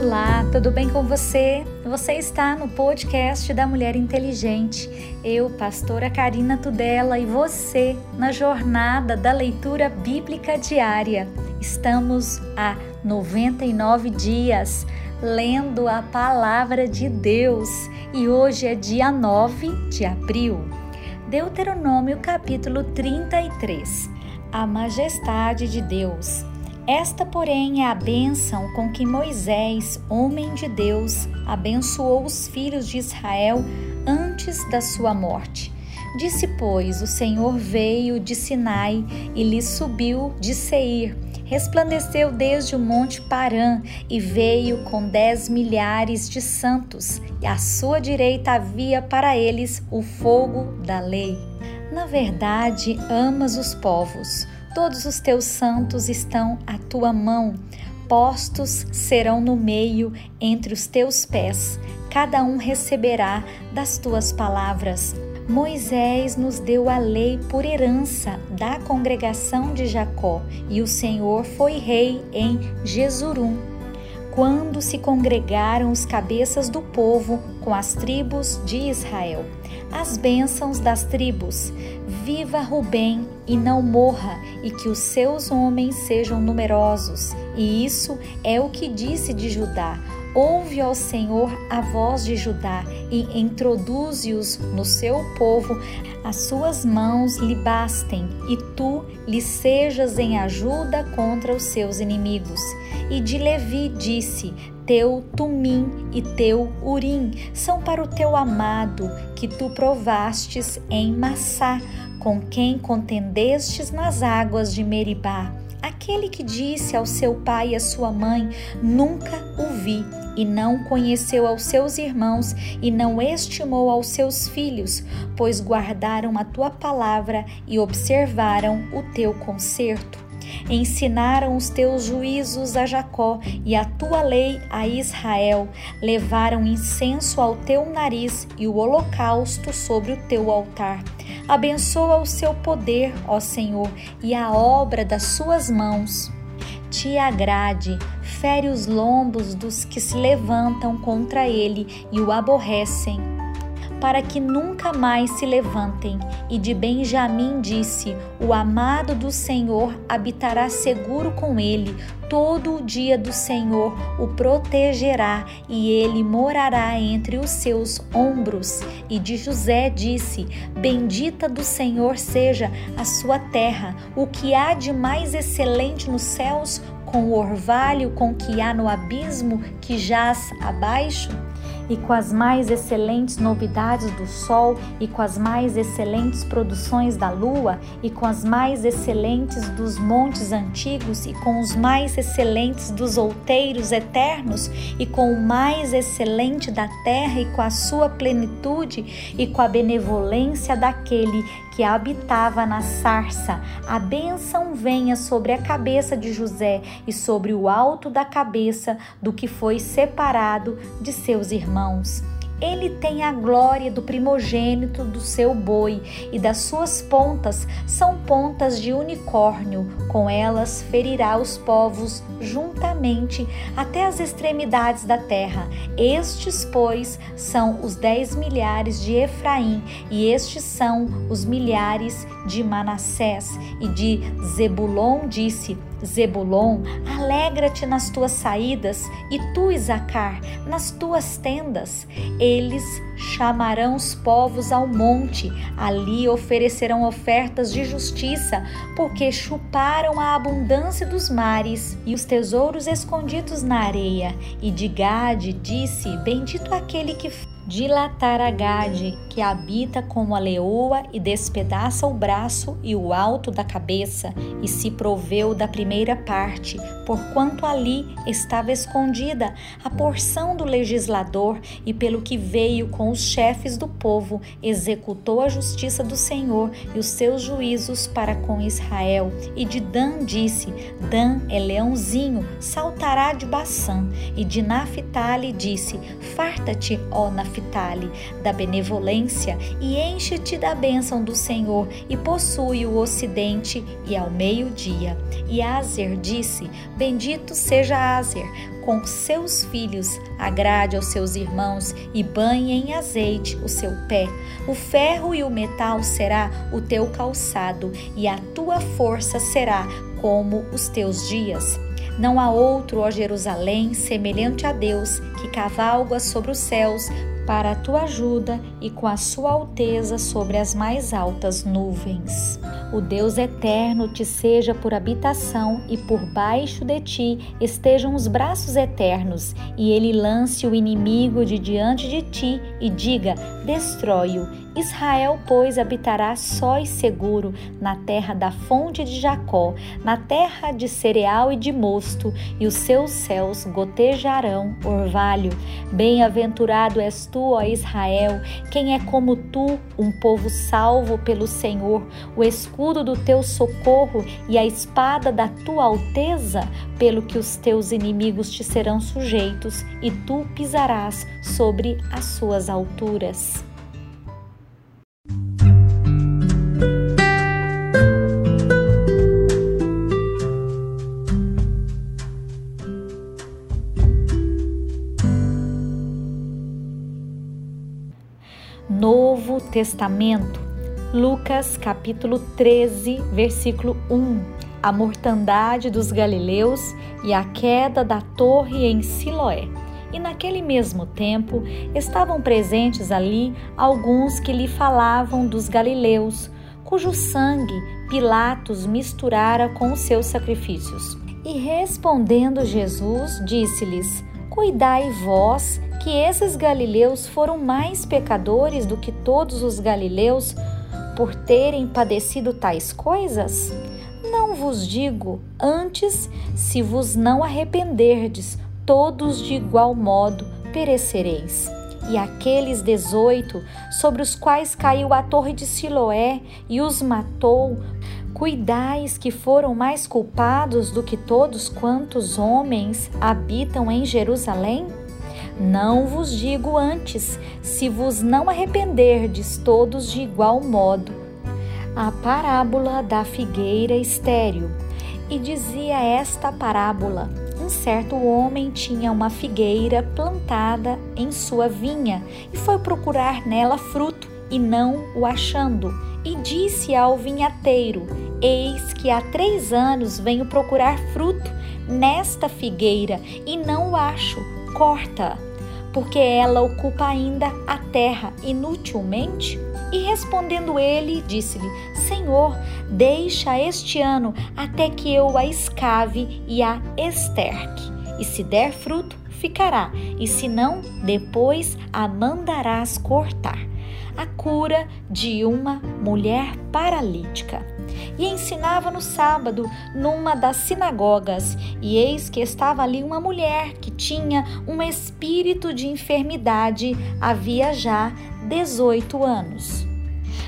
Olá, tudo bem com você? Você está no podcast da Mulher Inteligente. Eu, pastora Karina Tudela, e você na jornada da leitura bíblica diária. Estamos há 99 dias lendo a palavra de Deus e hoje é dia 9 de abril. Deuteronômio capítulo 33. A majestade de Deus. Esta, porém, é a bênção com que Moisés, homem de Deus, abençoou os filhos de Israel antes da sua morte. Disse, pois, o Senhor veio de Sinai e lhe subiu de Seir. Resplandeceu desde o monte Parã e veio com dez milhares de santos, e à sua direita havia para eles o fogo da lei. Na verdade, amas os povos Todos os teus santos estão à tua mão, postos serão no meio entre os teus pés, cada um receberá das tuas palavras. Moisés nos deu a lei por herança da congregação de Jacó, e o Senhor foi rei em Jesurum. Quando se congregaram os cabeças do povo com as tribos de Israel, as bênçãos das tribos. Viva Rubem e não morra, e que os seus homens sejam numerosos. E isso é o que disse de Judá. Ouve ao Senhor a voz de Judá e introduze-os no seu povo, as suas mãos lhe bastem e tu lhe sejas em ajuda contra os seus inimigos. E de Levi disse: teu tumim e teu urim são para o teu amado, que tu provastes em Massá, com quem contendestes nas águas de Meribá. Aquele que disse ao seu pai e à sua mãe: Nunca o vi, e não conheceu aos seus irmãos, e não estimou aos seus filhos, pois guardaram a tua palavra e observaram o teu conserto. Ensinaram os teus juízos a Jacó e a tua lei a Israel. Levaram incenso ao teu nariz e o holocausto sobre o teu altar. Abençoa o seu poder, ó Senhor, e a obra das suas mãos. Te agrade, fere os lombos dos que se levantam contra ele e o aborrecem para que nunca mais se levantem. E de Benjamim disse: O amado do Senhor habitará seguro com ele. Todo o dia do Senhor o protegerá e ele morará entre os seus ombros. E de José disse: Bendita do Senhor seja a sua terra, o que há de mais excelente nos céus, com o orvalho com que há no abismo que jaz abaixo e com as mais excelentes novidades do sol, e com as mais excelentes produções da lua, e com as mais excelentes dos montes antigos, e com os mais excelentes dos outeiros eternos, e com o mais excelente da terra, e com a sua plenitude, e com a benevolência daquele que habitava na sarça. A bênção venha sobre a cabeça de José e sobre o alto da cabeça do que foi separado de seus irmãos. Ele tem a glória do primogênito do seu boi, e das suas pontas são pontas de unicórnio. Com elas ferirá os povos juntamente até as extremidades da terra. Estes, pois, são os dez milhares de Efraim, e estes são os milhares de Manassés. E de Zebulon disse: Zebulon, alegra-te nas tuas saídas, e tu, Isacar, nas tuas tendas. Eles chamarão os povos ao monte, ali oferecerão ofertas de justiça, porque chuparam a abundância dos mares e os tesouros escondidos na areia. E de Gade disse: Bendito aquele que dilatar a Gade, que habita como a leoa e despedaça o braço e o alto da cabeça, e se proveu da primeira parte, porquanto ali estava escondida a porção do legislador, e pelo que veio com os chefes do povo, executou a justiça do Senhor e os seus juízos para com Israel. E de Dan disse: Dan é leãozinho, saltará de Baçã. E de Naphtali disse: Farta-te, ó Naphtali, da benevolência abundância e enche-te da bênção do Senhor e possui o ocidente e ao meio-dia. E Azer disse: Bendito seja Azer, com seus filhos, agrade aos seus irmãos e banhe em azeite o seu pé. O ferro e o metal será o teu calçado, e a tua força será como os teus dias. Não há outro, ó Jerusalém, semelhante a Deus, que cavalga sobre os céus para a tua ajuda e com a sua alteza sobre as mais altas nuvens. O Deus eterno te seja por habitação e por baixo de ti estejam os braços eternos, e ele lance o inimigo de diante de ti e diga: destrói-o Israel, pois, habitará só e seguro na terra da fonte de Jacó, na terra de cereal e de mosto, e os seus céus gotejarão orvalho. Bem-aventurado és tu, ó Israel, quem é como tu, um povo salvo pelo Senhor, o escudo do teu socorro e a espada da tua alteza, pelo que os teus inimigos te serão sujeitos e tu pisarás sobre as suas alturas. Testamento, Lucas capítulo 13, versículo 1. A mortandade dos galileus e a queda da torre em Siloé. E naquele mesmo tempo estavam presentes ali alguns que lhe falavam dos galileus, cujo sangue Pilatos misturara com os seus sacrifícios. E respondendo Jesus, disse-lhes: Cuidai vós que esses galileus foram mais pecadores do que todos os galileus por terem padecido tais coisas? Não vos digo, antes, se vos não arrependerdes, todos de igual modo perecereis. E aqueles dezoito, sobre os quais caiu a torre de Siloé e os matou, cuidais que foram mais culpados do que todos quantos homens habitam em Jerusalém? Não vos digo antes, se vos não arrependerdes todos de igual modo. A parábola da figueira estéril. E dizia esta parábola: Um certo homem tinha uma figueira plantada em sua vinha e foi procurar nela fruto, e não o achando. E disse ao vinhateiro: Eis que há três anos venho procurar fruto nesta figueira e não o acho. Corta porque ela ocupa ainda a terra inutilmente? E respondendo ele, disse-lhe: Senhor, deixa este ano até que eu a escave e a esterque. E se der fruto, ficará, e se não, depois a mandarás cortar. A cura de uma mulher paralítica e ensinava no sábado numa das sinagogas. E eis que estava ali uma mulher que tinha um espírito de enfermidade havia já 18 anos.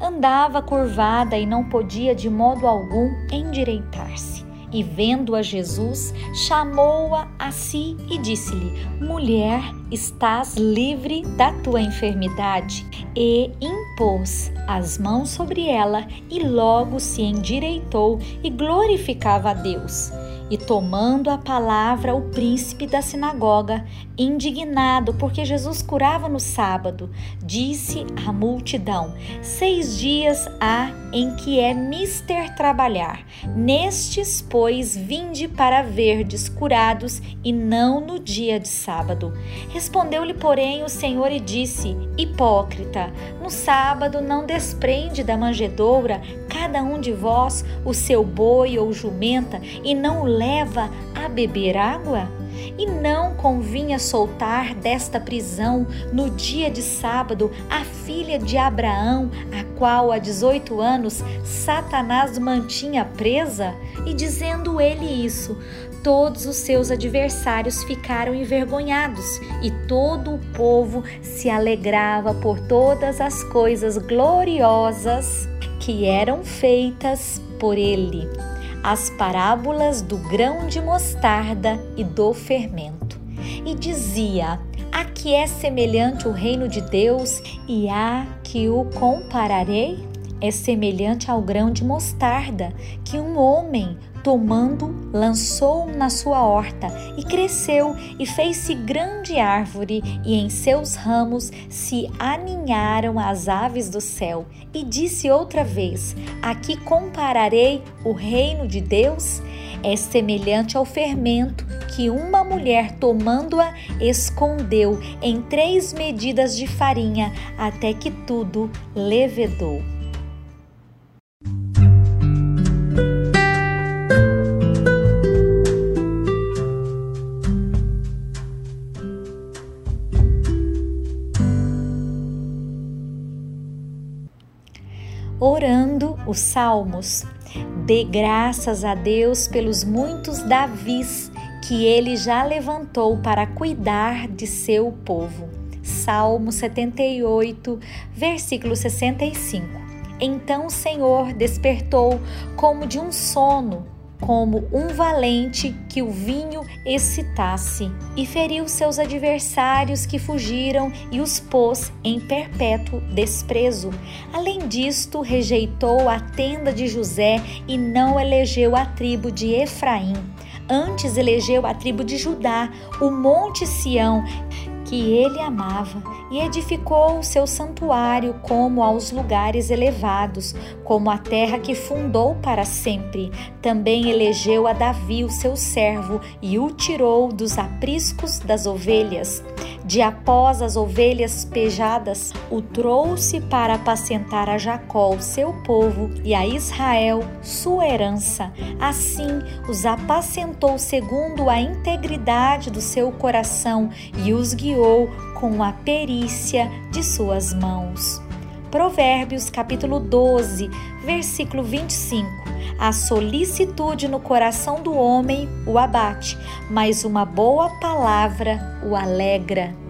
Andava curvada e não podia de modo algum endireitar-se. E vendo a Jesus, chamou-a a si e disse-lhe: Mulher, estás livre da tua enfermidade. E impôs as mãos sobre ela e logo se endireitou e glorificava a Deus. E tomando a palavra, o príncipe da sinagoga, indignado porque Jesus curava no sábado, disse à multidão: Seis dias há em que é mister trabalhar. Nestes, pois, vinde para verdes curados e não no dia de sábado. Respondeu-lhe, porém, o Senhor e disse: Hipócrita, no sábado não desprende da manjedoura cada um de vós o seu boi ou jumenta e não o leva a beber água? E não convinha soltar desta prisão no dia de sábado a filha de Abraão, a qual há 18 anos Satanás mantinha presa? E dizendo ele isso, todos os seus adversários ficaram envergonhados e todo o povo se alegrava por todas as coisas gloriosas que eram feitas por ele as parábolas do grão de mostarda e do fermento. E dizia: A que é semelhante o reino de Deus e a que o compararei? É semelhante ao grão de mostarda que um homem tomando, lançou na sua horta, e cresceu, e fez-se grande árvore, e em seus ramos se aninharam as aves do céu. E disse outra vez: Aqui compararei o reino de Deus? É semelhante ao fermento que uma mulher, tomando-a, escondeu em três medidas de farinha, até que tudo levedou. Orando os salmos. Dê graças a Deus pelos muitos Davis que ele já levantou para cuidar de seu povo. Salmo 78, versículo 65. Então o Senhor despertou como de um sono como um valente que o vinho excitasse, e feriu seus adversários que fugiram e os pôs em perpétuo desprezo. Além disto, rejeitou a tenda de José e não elegeu a tribo de Efraim. Antes elegeu a tribo de Judá, o monte Sião, que ele amava, e edificou o seu santuário como aos lugares elevados, como a terra que fundou para sempre. Também elegeu a Davi, o seu servo, e o tirou dos apriscos das ovelhas. De após as ovelhas pejadas, o trouxe para apacentar a Jacó, seu povo, e a Israel, sua herança. Assim os apacentou segundo a integridade do seu coração e os guiou guiou com a perícia de suas mãos. Provérbios capítulo 12, versículo 25. A solicitude no coração do homem o abate, mas uma boa palavra o alegra.